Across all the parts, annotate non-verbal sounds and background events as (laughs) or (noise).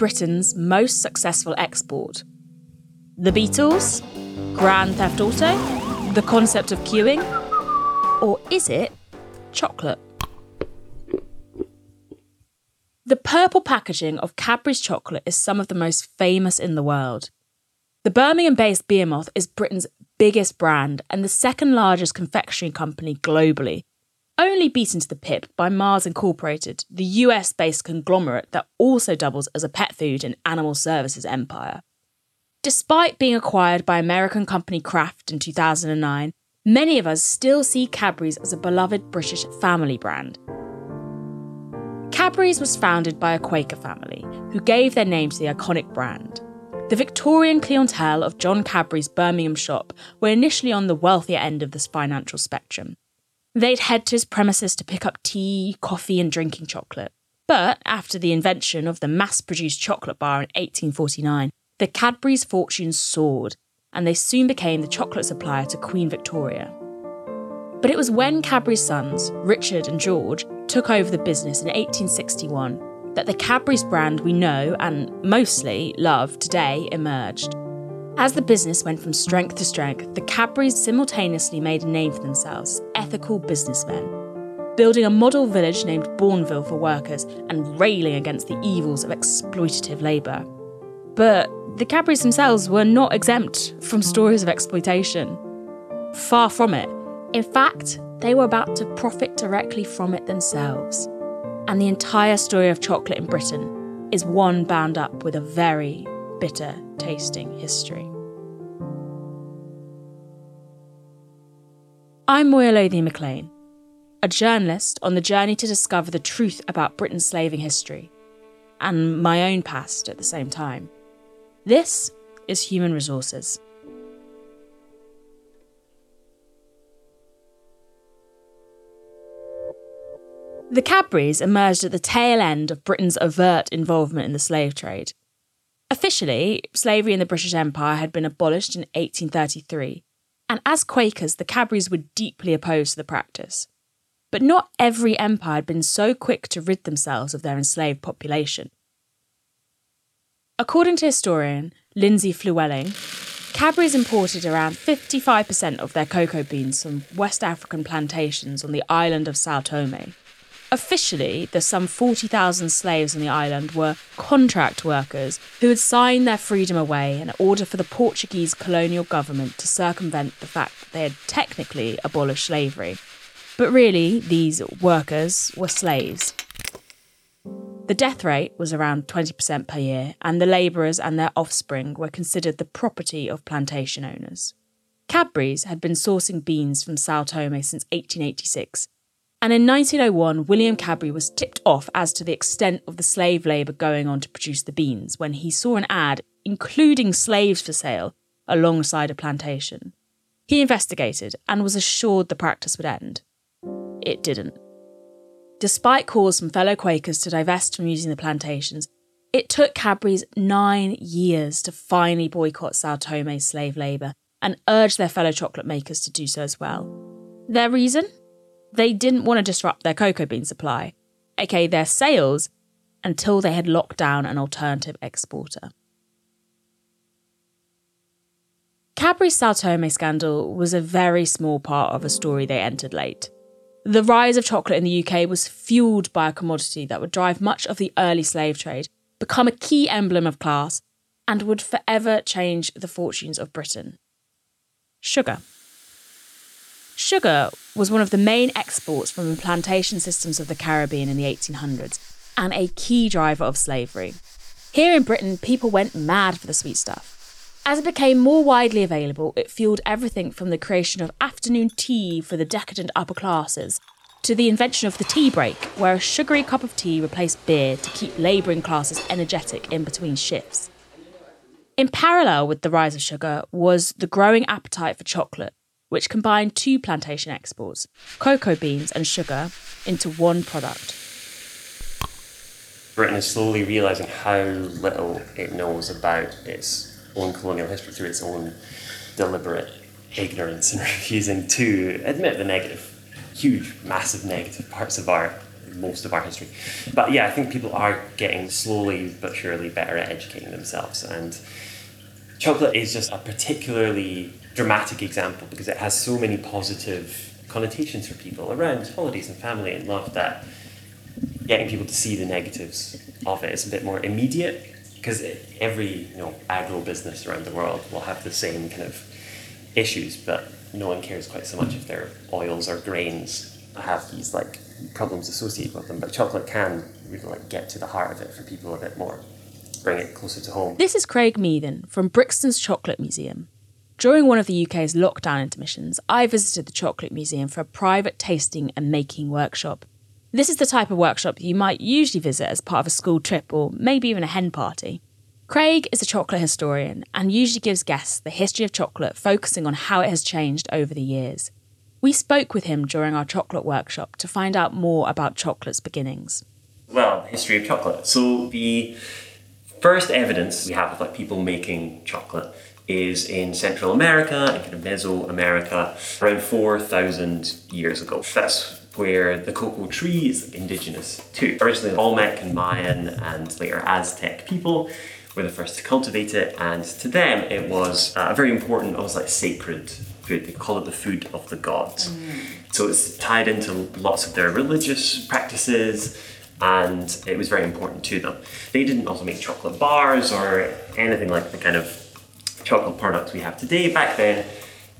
Britain's most successful export? The Beatles? Grand Theft Auto? The concept of queuing? Or is it chocolate? The purple packaging of Cadbury's chocolate is some of the most famous in the world. The Birmingham based Behemoth is Britain's biggest brand and the second largest confectionery company globally, only beaten to the pip by Mars Incorporated, the US based conglomerate that also doubles as a pet food and animal services empire. Despite being acquired by American company Kraft in 2009, many of us still see Cadbury's as a beloved British family brand. Cadbury's was founded by a Quaker family who gave their name to the iconic brand. The Victorian clientele of John Cadbury's Birmingham shop were initially on the wealthier end of this financial spectrum. They'd head to his premises to pick up tea, coffee, and drinking chocolate. But after the invention of the mass produced chocolate bar in 1849, the Cadbury's fortunes soared, and they soon became the chocolate supplier to Queen Victoria. But it was when Cadbury's sons, Richard and George, took over the business in 1861 that the Cadbury's brand we know and mostly love today emerged. As the business went from strength to strength, the Cadburys simultaneously made a name for themselves ethical businessmen, building a model village named Bournville for workers and railing against the evils of exploitative labour. But the Cadburys themselves were not exempt from stories of exploitation. Far from it. In fact, they were about to profit directly from it themselves and the entire story of chocolate in Britain is one bound up with a very bitter tasting history. I'm Moya Lothian McLean, a journalist on the journey to discover the truth about Britain's slaving history and my own past at the same time. This is Human Resources. The Cadburys emerged at the tail end of Britain's overt involvement in the slave trade. Officially, slavery in the British Empire had been abolished in 1833, and as Quakers, the Cadburys were deeply opposed to the practice. But not every empire had been so quick to rid themselves of their enslaved population. According to historian Lindsay Llewellyn, Cadburys imported around 55% of their cocoa beans from West African plantations on the island of Sao Tome. Officially, the some 40,000 slaves on the island were contract workers who had signed their freedom away in order for the Portuguese colonial government to circumvent the fact that they had technically abolished slavery. But really, these workers were slaves. The death rate was around 20% per year, and the labourers and their offspring were considered the property of plantation owners. Cadbury's had been sourcing beans from Sao Tome since 1886 and in 1901, William Cadbury was tipped off as to the extent of the slave labour going on to produce the beans when he saw an ad including slaves for sale alongside a plantation. He investigated and was assured the practice would end. It didn't. Despite calls from fellow Quakers to divest from using the plantations, it took Cadbury's nine years to finally boycott Sao Tome's slave labour and urge their fellow chocolate makers to do so as well. Their reason? They didn't want to disrupt their cocoa bean supply, aka their sales, until they had locked down an alternative exporter. Cadbury's Sao Tome scandal was a very small part of a story they entered late. The rise of chocolate in the UK was fueled by a commodity that would drive much of the early slave trade, become a key emblem of class, and would forever change the fortunes of Britain sugar. Sugar was one of the main exports from the plantation systems of the Caribbean in the 1800s and a key driver of slavery. Here in Britain, people went mad for the sweet stuff. As it became more widely available, it fueled everything from the creation of afternoon tea for the decadent upper classes to the invention of the tea break, where a sugary cup of tea replaced beer to keep labouring classes energetic in between shifts. In parallel with the rise of sugar was the growing appetite for chocolate, which combined two plantation exports, cocoa beans and sugar, into one product. Britain is slowly realising how little it knows about its own colonial history through its own deliberate ignorance and (laughs) refusing to admit the negative, huge, massive negative parts of our most of our history. But yeah, I think people are getting slowly but surely better at educating themselves. And chocolate is just a particularly dramatic example because it has so many positive connotations for people around holidays and family and love that getting people to see the negatives of it is a bit more immediate because every you know agro business around the world will have the same kind of issues, but no one cares quite so much if their oils or grains have these like problems associated with them. But chocolate can really like get to the heart of it for people a bit more, bring it closer to home. This is Craig Meaden from Brixton's Chocolate Museum. During one of the UK's lockdown intermissions, I visited the Chocolate Museum for a private tasting and making workshop. This is the type of workshop you might usually visit as part of a school trip or maybe even a hen party. Craig is a chocolate historian and usually gives guests the history of chocolate, focusing on how it has changed over the years. We spoke with him during our chocolate workshop to find out more about chocolate's beginnings. Well, history of chocolate. So the first evidence we have of like people making chocolate is in Central America and kind of Mesoamerica around 4,000 years ago. That's where the cocoa tree is indigenous to. Originally, Olmec and Mayan and later Aztec people were the first to cultivate it, and to them it was a very important, almost like sacred food. They call it the food of the gods. Mm. So it's tied into lots of their religious practices, and it was very important to them. They didn't also make chocolate bars or anything like the kind of chocolate products we have today. Back then,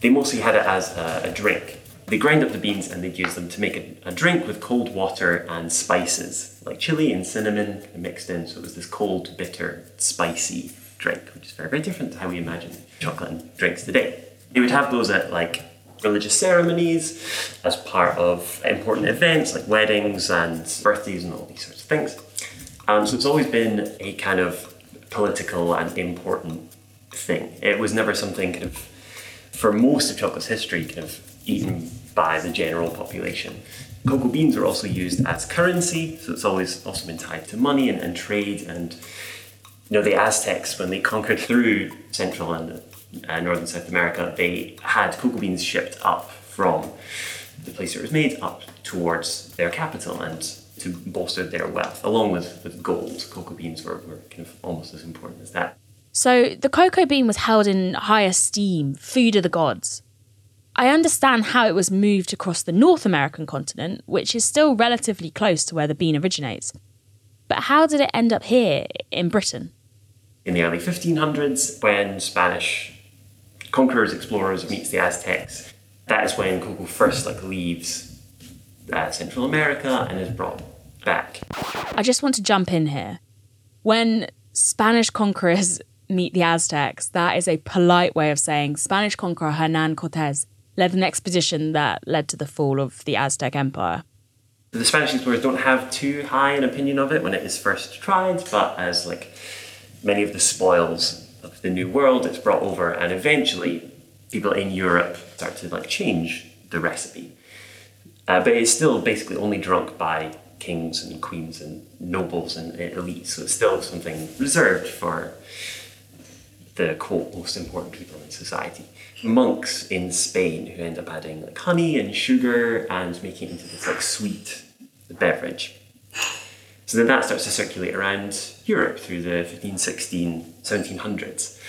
they mostly had it as a, a drink. They grind up the beans and they'd use them to make a, a, drink with cold water and spices, like chili and cinnamon mixed in. So it was this cold, bitter, spicy drink, which is very, very different to how we imagine chocolate and drinks today. They would have those at like religious ceremonies as part of important events like weddings and birthdays and all these sorts of things. Um, so it's always been a kind of political and important thing. It was never something kind of, for most of chocolate's history, kind of eaten by the general population. Cocoa beans are also used as currency, so it's always also been tied to money and, and trade. And you know, the Aztecs, when they conquered through Central and uh, Northern South America, they had cocoa beans shipped up from the place where it was made up towards their capital and to bolster their wealth, along with, with gold. Cocoa beans were, were kind of almost as important as that. So the cocoa bean was held in high esteem, food of the gods. I understand how it was moved across the North American continent, which is still relatively close to where the bean originates. But how did it end up here in Britain? In the early 1500s, when Spanish conquerors, explorers meets the Aztecs, that is when cocoa first like leaves uh, Central America and is brought back. I just want to jump in here. When Spanish conquerors meet the Aztecs, that is a polite way of saying Spanish conqueror Hernan Cortez led an expedition that led to the fall of the Aztec Empire. The Spanish explorers don't have too high an opinion of it when it is first tried, but as like many of the spoils of the New World, it's brought over, and eventually people in Europe start to like change the recipe. Uh, but it's still basically only drunk by kings and queens and nobles and elites, so it's still something reserved for the quote most important people in society. Monks in Spain who end up adding like honey and sugar and making it into this like sweet beverage. So then that starts to circulate around Europe through the 1516, 1700s.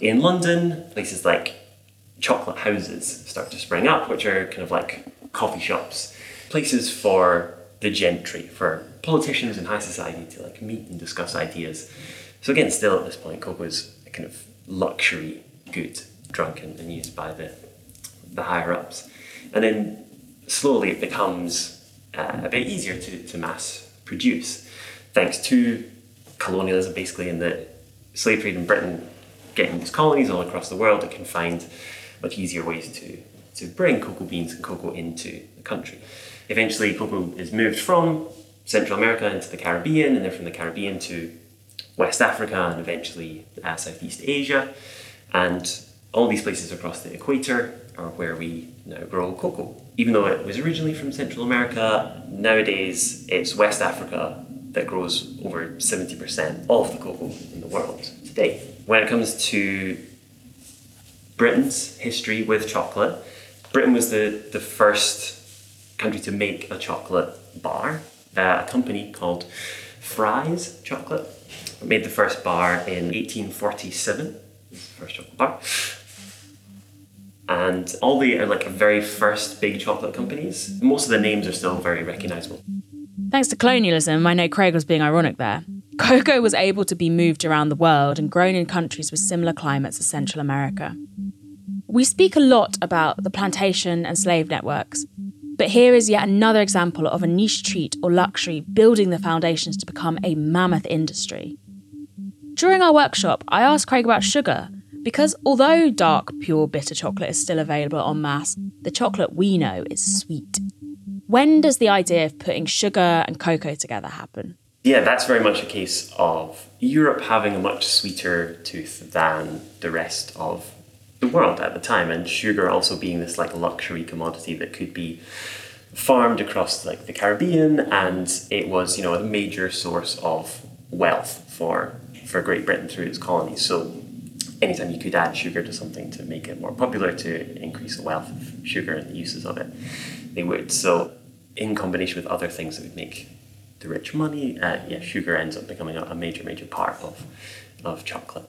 In London, places like chocolate houses start to spring up, which are kind of like coffee shops, places for the gentry, for politicians and high society to like meet and discuss ideas. So again, still at this point, cocoa is kind of luxury good drunk and, and used by the, the higher ups. And then slowly it becomes uh, a bit easier to, to mass produce thanks to colonialism, basically, in the slave trade in Britain getting these colonies all across the world that can find much easier ways to, to bring cocoa beans and cocoa into the country. Eventually, cocoa is moved from Central America into the Caribbean, and then from the Caribbean to West Africa and eventually uh, Southeast Asia. And all these places across the equator are where we now grow cocoa. Even though it was originally from Central America, nowadays it's West Africa that grows over 70% of the cocoa in the world today. When it comes to Britain's history with chocolate, Britain was the, the first country to make a chocolate bar uh, a company called Fry's Chocolate. Made the first bar in 1847. the first chocolate bar. And all the uh, like very first big chocolate companies, most of the names are still very recognizable. Thanks to colonialism, I know Craig was being ironic there. Cocoa was able to be moved around the world and grown in countries with similar climates as Central America. We speak a lot about the plantation and slave networks, but here is yet another example of a niche treat or luxury building the foundations to become a mammoth industry. During our workshop, I asked Craig about sugar, because although dark, pure, bitter chocolate is still available en masse, the chocolate we know is sweet. When does the idea of putting sugar and cocoa together happen? Yeah, that's very much a case of Europe having a much sweeter tooth than the rest of the world at the time, and sugar also being this like luxury commodity that could be farmed across like the Caribbean, and it was you know a major source of wealth for for Great Britain through its colonies. So anytime you could add sugar to something to make it more popular, to increase the wealth of sugar and the uses of it, they would. So in combination with other things that would make the rich money, uh, yeah, sugar ends up becoming a, a major, major part of of chocolate.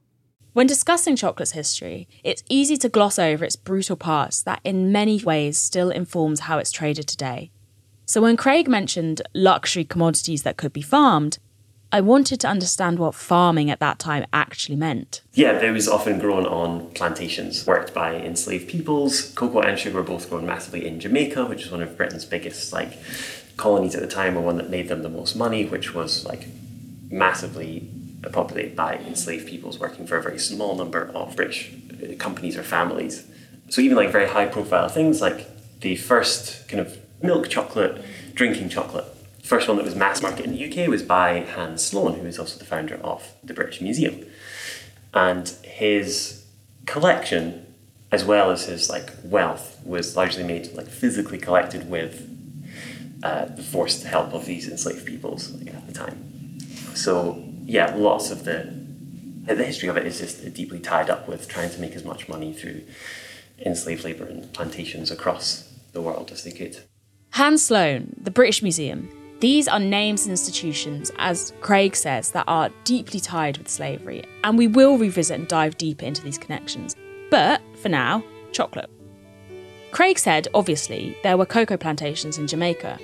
When discussing chocolate's history, it's easy to gloss over its brutal past that in many ways still informs how it's traded today. So when Craig mentioned luxury commodities that could be farmed, I wanted to understand what farming at that time actually meant. Yeah, it was often grown on plantations worked by enslaved peoples. Cocoa and sugar were both grown massively in Jamaica, which is one of Britain's biggest like colonies at the time, or one that made them the most money, which was like massively populated by enslaved peoples working for a very small number of British uh, companies or families. So even like very high profile things like the first kind of milk chocolate, drinking chocolate. First one that was mass market in the UK was by Hans Sloane, who is also the founder of the British Museum. And his collection, as well as his like wealth, was largely made like physically collected with uh, the forced help of these enslaved peoples at the time. So yeah, lots of the the history of it is just deeply tied up with trying to make as much money through enslaved labour and plantations across the world as they could. Hans Sloane, the British Museum. These are names and institutions, as Craig says, that are deeply tied with slavery, and we will revisit and dive deeper into these connections. But for now, chocolate. Craig said, obviously, there were cocoa plantations in Jamaica,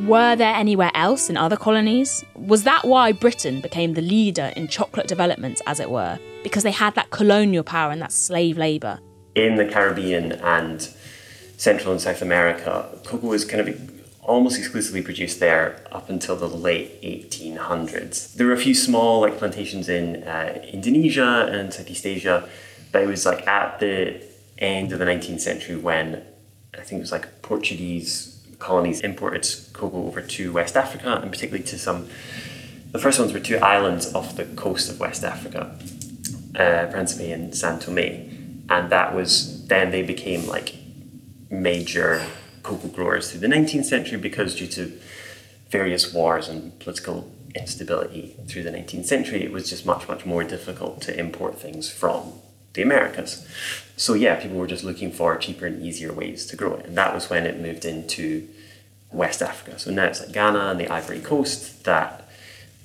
were there anywhere else in other colonies? Was that why Britain became the leader in chocolate developments, as it were? Because they had that colonial power and that slave labour? In the Caribbean and Central and South America, cocoa was kind of almost exclusively produced there up until the late 1800s. There were a few small like plantations in uh, Indonesia and Southeast Asia, but it was like at the end of the 19th century when I think it was like Portuguese colonies imported cocoa over to West Africa, and particularly to some. The first ones were two islands off the coast of West Africa, uh, Principe and San Tome, and that was then they became like major cocoa growers through the 19th century because due to various wars and political instability through the 19th century, it was just much, much more difficult to import things from the Americas. So yeah, people were just looking for cheaper and easier ways to grow it, and that was when it moved into West Africa. So now it's like Ghana and the Ivory Coast that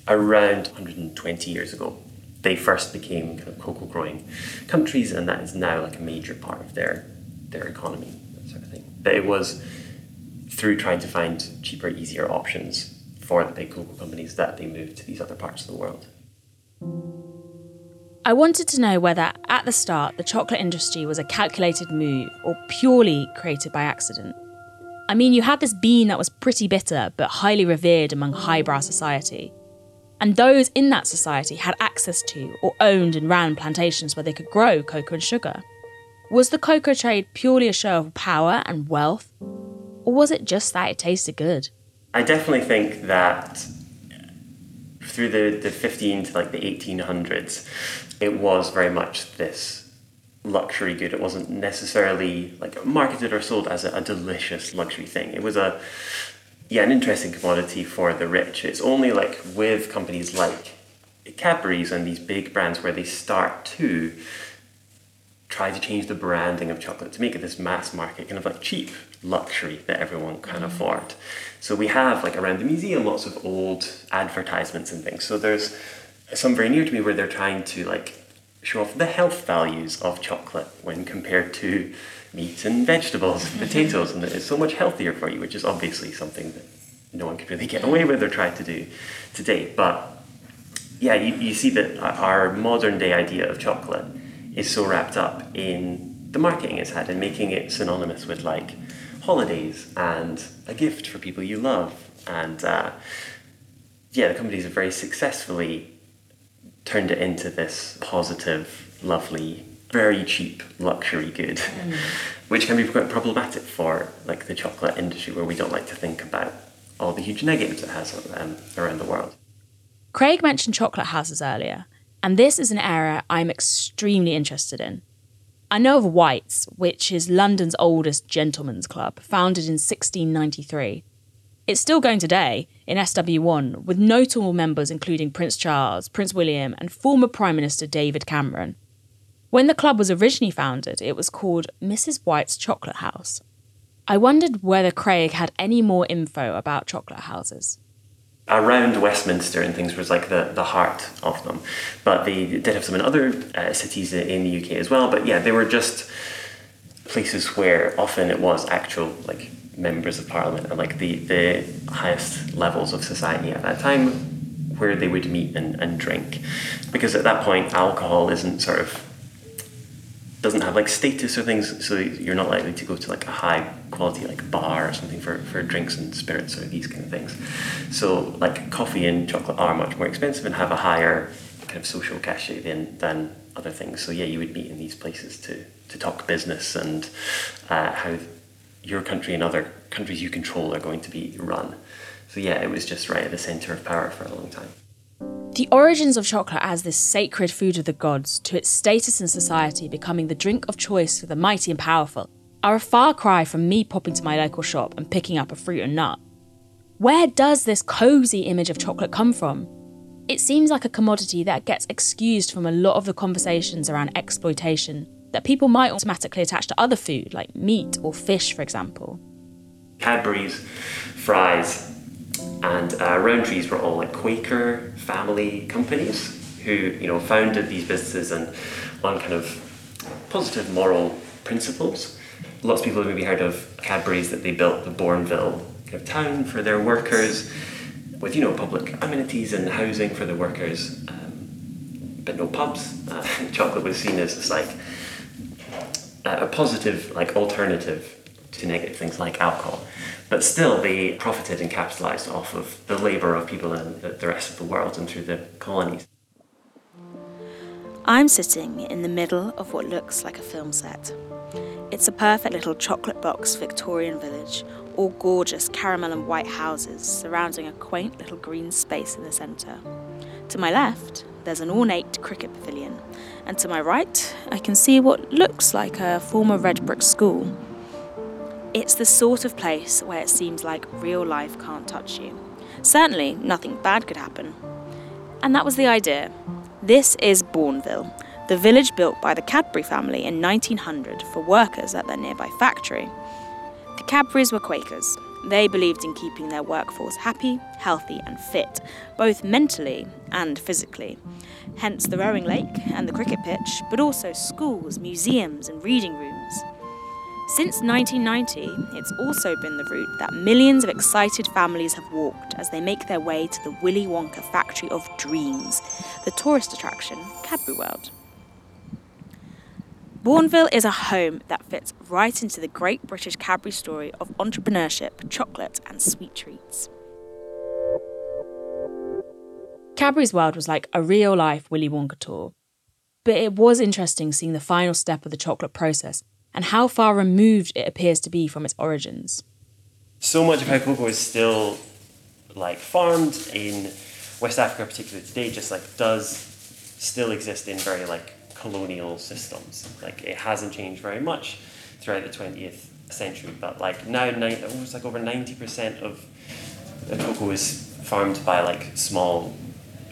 around 120 years ago they first became kind of cocoa growing countries, and that is now like a major part of their their economy, that sort of thing. But it was through trying to find cheaper, easier options for the big global companies that they moved to these other parts of the world. I wanted to know whether, at the start, the chocolate industry was a calculated move or purely created by accident. I mean, you had this bean that was pretty bitter but highly revered among highbrow society. And those in that society had access to or owned and ran plantations where they could grow cocoa and sugar. Was the cocoa trade purely a show of power and wealth? Or was it just that it tasted good? I definitely think that through the, the 15 to like the 1800s, it was very much this luxury good. It wasn't necessarily like marketed or sold as a, a delicious luxury thing. It was a yeah, an interesting commodity for the rich. It's only like with companies like Cadbury's and these big brands where they start to try to change the branding of chocolate to make it this mass market, kind of like cheap luxury that everyone can mm-hmm. afford. So we have like around the museum lots of old advertisements and things. So there's some very near to me where they're trying to like show off the health values of chocolate when compared to meat and vegetables and (laughs) potatoes, and that it's so much healthier for you, which is obviously something that no one could really get away with or try to do today. But yeah, you, you see that our modern day idea of chocolate is so wrapped up in the marketing it's had and making it synonymous with like holidays and a gift for people you love. And uh, yeah, the companies have very successfully turned it into this positive, lovely, very cheap luxury good, mm. which can be quite problematic for like the chocolate industry, where we don't like to think about all the huge negatives it has um, around the world. Craig mentioned chocolate houses earlier, and this is an area I'm extremely interested in. I know of White's, which is London's oldest gentlemen's club, founded in 1693. It's still going today in SW1, with notable members including Prince Charles, Prince William, and former Prime Minister David Cameron. When the club was originally founded, it was called Mrs. White's Chocolate House. I wondered whether Craig had any more info about chocolate houses around Westminster and things was like the, the heart of them. But they did have some in other uh, cities in the UK as well. But yeah, they were just places where often it was actual like members of parliament and like the, the highest levels of society at that time where they would meet and, and drink. Because at that point alcohol isn't sort of doesn't have like status or things, so you're not likely to go to like a high quality like bar or something for, for drinks and spirits or these kind of things. So like coffee and chocolate are much more expensive and have a higher kind of social cachet than, than other things. So yeah, you would meet in these places to, to talk business and uh, how your country and other countries you control are going to be run. So yeah, it was just right at the center of power for a long time. The origins of chocolate as this sacred food of the gods to its status in society becoming the drink of choice for the mighty and powerful are a far cry from me popping to my local shop and picking up a fruit and nut. Where does this cosy image of chocolate come from? It seems like a commodity that gets excused from a lot of the conversations around exploitation that people might automatically attach to other food, like meat or fish, for example. Cadbury's, Fry's, and uh, Rowntree's were all like Quaker family companies who you know founded these businesses and on kind of positive moral principles. Lots of people have maybe heard of Cadbury's that they built the Bournville kind of town for their workers, with you know public amenities and housing for the workers, um, but no pubs. Uh, (laughs) chocolate was seen as this like a positive like alternative to negative things like alcohol. But still, they profited and capitalized off of the labor of people in the rest of the world and through the colonies. I'm sitting in the middle of what looks like a film set. It's a perfect little chocolate box Victorian village, all gorgeous caramel and white houses surrounding a quaint little green space in the centre. To my left, there's an ornate cricket pavilion, and to my right, I can see what looks like a former red brick school. It's the sort of place where it seems like real life can't touch you. Certainly, nothing bad could happen. And that was the idea. This is Bournville, the village built by the Cadbury family in 1900 for workers at their nearby factory. The Cadburys were Quakers. They believed in keeping their workforce happy, healthy, and fit, both mentally and physically. Hence the rowing lake and the cricket pitch, but also schools, museums, and reading rooms. Since 1990, it's also been the route that millions of excited families have walked as they make their way to the Willy Wonka factory of dreams, the tourist attraction Cadbury World. Bournville is a home that fits right into the great British Cadbury story of entrepreneurship, chocolate, and sweet treats. Cadbury's World was like a real life Willy Wonka tour. But it was interesting seeing the final step of the chocolate process and how far removed it appears to be from its origins. So much of how cocoa is still like farmed in West Africa, particularly today, just like does still exist in very like colonial systems. Like it hasn't changed very much throughout the twentieth century, but like now, almost like over ninety percent of the cocoa is farmed by like small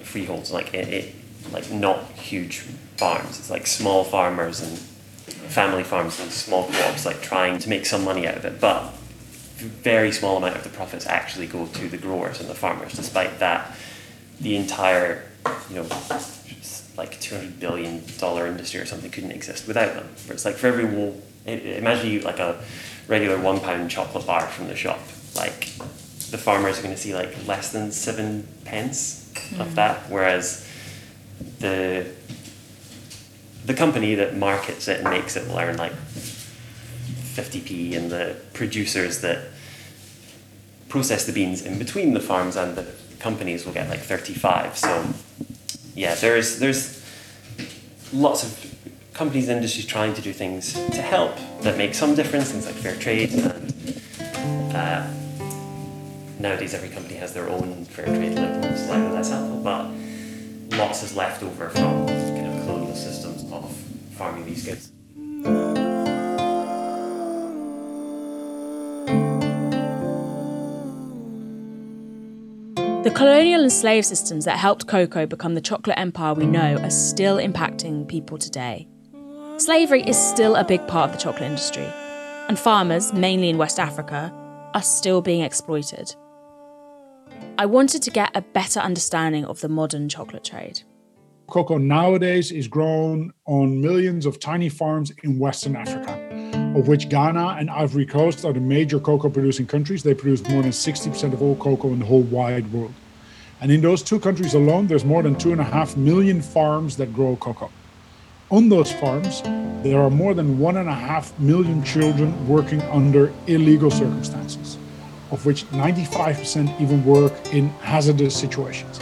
freeholds, like it, it like not huge farms. It's like small farmers and family farms and small co-ops, like trying to make some money out of it, but very small amount of the profits actually go to the growers and the farmers. Despite that, the entire, you know, like two hundred billion dollar industry or something couldn't exist without them. Where it's like for every one, imagine you like a regular one pound chocolate bar from the shop, like the farmers are going to see like less than seven pence mm. of that, whereas the the company that markets it and makes it will earn like 50p, and the producers that process the beans in between the farms and the companies will get like 35. So yeah, there's there's lots of companies and industries trying to do things to help that make some difference, things like fair trade and uh, nowadays every company has their own fair trade label, slightly less helpful, but lots is left over from kind of colonial systems of farming these goods. The colonial and slave systems that helped cocoa become the chocolate empire we know are still impacting people today. Slavery is still a big part of the chocolate industry, and farmers, mainly in West Africa, are still being exploited. I wanted to get a better understanding of the modern chocolate trade. Cocoa nowadays is grown on millions of tiny farms in Western Africa, of which Ghana and Ivory Coast are the major cocoa producing countries. They produce more than 60% of all cocoa in the whole wide world. And in those two countries alone, there's more than two and a half million farms that grow cocoa. On those farms, there are more than one and a half million children working under illegal circumstances of which 95% even work in hazardous situations.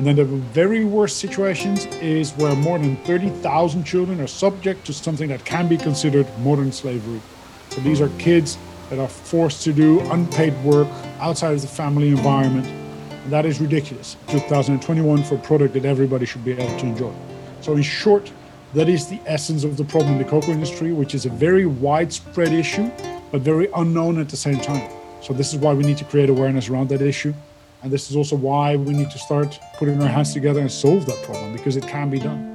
And then the very worst situations is where more than 30,000 children are subject to something that can be considered modern slavery. So these are kids that are forced to do unpaid work outside of the family environment. And that is ridiculous. 2021 for a product that everybody should be able to enjoy. So, in short, that is the essence of the problem in the cocoa industry, which is a very widespread issue, but very unknown at the same time. So this is why we need to create awareness around that issue. And this is also why we need to start putting our hands together and solve that problem because it can be done.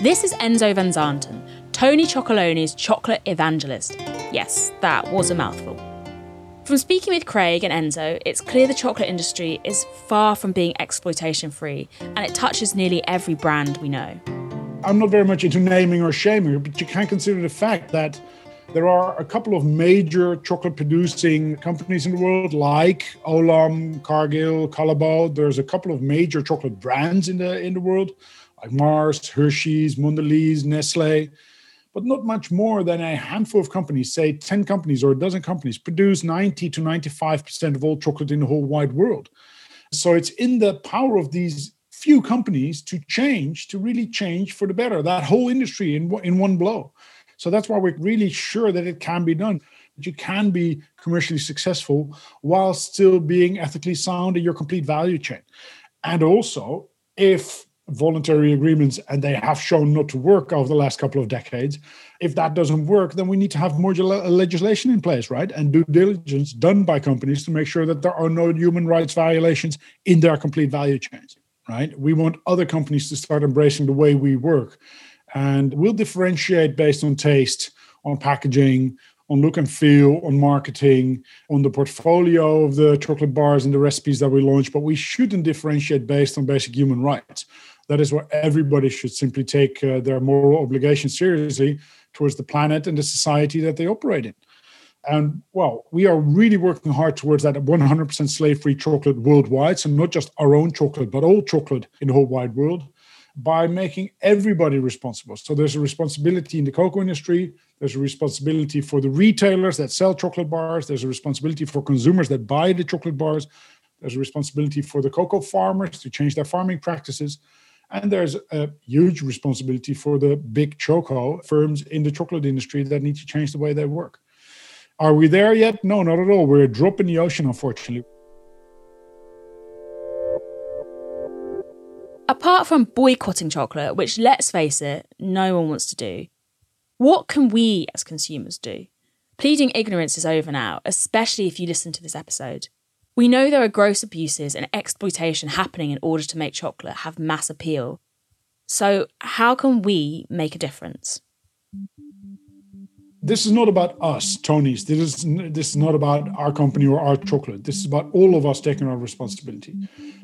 This is Ynzo Van Zanten, Tony Chocolonely's chocolate evangelist. Yes, that was a mouthful. From speaking with Craig and Ynzo, it's clear the chocolate industry is far from being exploitation free and it touches nearly every brand we know. I'm not very much into naming or shaming, but you can consider the fact that there are a couple of major chocolate producing companies in the world, like Olam, Cargill, Callebaut. There's a couple of major chocolate brands in the in the world, like Mars, Hershey's, Mondelez, Nestle. But not much more than a handful of companies, say 10 companies or a dozen companies, produce 90 to 95% of all chocolate in the whole wide world. So it's in the power of these few companies to change, to really change for the better, that whole industry in, in one blow. So that's why we're really sure that it can be done. That you can be commercially successful while still being ethically sound in your complete value chain. And also, if voluntary agreements and they have shown not to work over the last couple of decades, if that doesn't work, then we need to have more legislation in place, right? And due diligence done by companies to make sure that there are no human rights violations in their complete value chains, right? We want other companies to start embracing the way we work and we'll differentiate based on taste, on packaging, on look and feel, on marketing, on the portfolio of the chocolate bars and the recipes that we launch, but we shouldn't differentiate based on basic human rights. That is where everybody should simply take uh, their moral obligation seriously towards the planet and the society that they operate in. And well, we are really working hard towards that 100% slave free chocolate worldwide. So, not just our own chocolate, but all chocolate in the whole wide world by making everybody responsible. So, there's a responsibility in the cocoa industry, there's a responsibility for the retailers that sell chocolate bars, there's a responsibility for consumers that buy the chocolate bars, there's a responsibility for the cocoa farmers to change their farming practices. And there's a huge responsibility for the big choco firms in the chocolate industry that need to change the way they work. Are we there yet? No, not at all. We're a drop in the ocean, unfortunately. Apart from boycotting chocolate, which let's face it, no one wants to do, what can we as consumers do? Pleading ignorance is over now, especially if you listen to this episode. We know there are gross abuses and exploitation happening in order to make chocolate have mass appeal. So, how can we make a difference? This is not about us, Tony's. This is this is not about our company or our chocolate. This is about all of us taking our responsibility.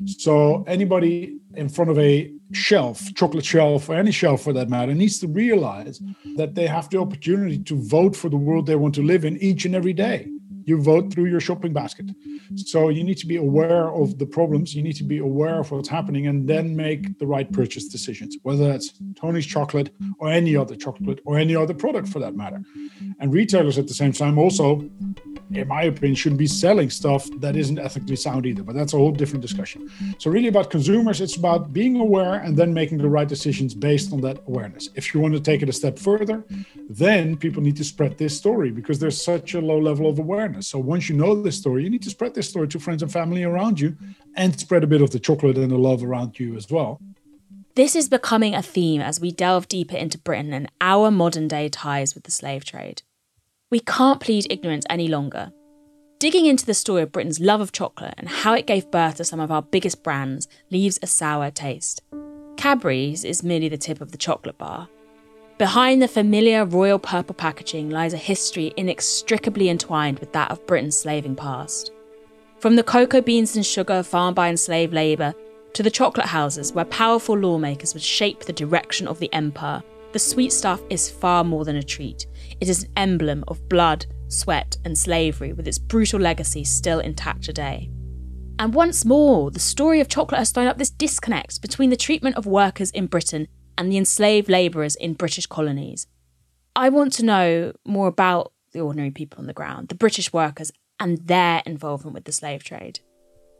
So anybody in front of a shelf, chocolate shelf, or any shelf for that matter, needs to realize that they have the opportunity to vote for the world they want to live in each and every day you vote through your shopping basket. So you need to be aware of the problems. You need to be aware of what's happening and then make the right purchase decisions, whether that's Tony's chocolate or any other chocolate or any other product for that matter. And retailers at the same time also in my opinion, shouldn't be selling stuff that isn't ethically sound either. But that's a whole different discussion. So, really, about consumers, it's about being aware and then making the right decisions based on that awareness. If you want to take it a step further, then people need to spread this story because there's such a low level of awareness. So, once you know this story, you need to spread this story to friends and family around you and spread a bit of the chocolate and the love around you as well. This is becoming a theme as we delve deeper into Britain and our modern day ties with the slave trade. We can't plead ignorance any longer. Digging into the story of Britain's love of chocolate and how it gave birth to some of our biggest brands leaves a sour taste. Cadbury's is merely the tip of the chocolate bar. Behind the familiar royal purple packaging lies a history inextricably entwined with that of Britain's slaving past. From the cocoa beans and sugar farmed by enslaved labour to the chocolate houses where powerful lawmakers would shape the direction of the empire, the sweet stuff is far more than a treat. It is an emblem of blood, sweat, and slavery, with its brutal legacy still intact today. And once more, the story of chocolate has thrown up this disconnect between the treatment of workers in Britain and the enslaved labourers in British colonies. I want to know more about the ordinary people on the ground, the British workers, and their involvement with the slave trade.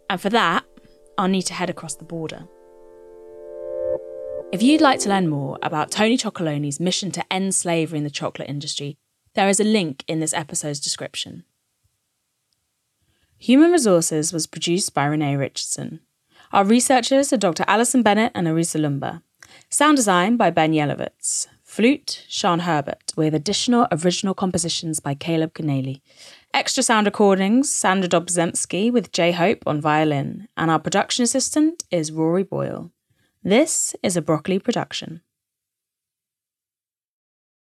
And for that, I'll need to head across the border. If you'd like to learn more about Tony Chocolonely's mission to end slavery in the chocolate industry, there is a link in this episode's description. Human Resources was produced by Renee Richardson. Our researchers are Dr. Alison Bennett and Arisa Lumba. Sound design by Ben Yelovitz. Flute, Sean Herbert, with additional original compositions by Caleb Canely. Extra sound recordings, Sandra Dobzemski with J Hope on violin. And our production assistant is Rory Boyle. This is a Broccoli production.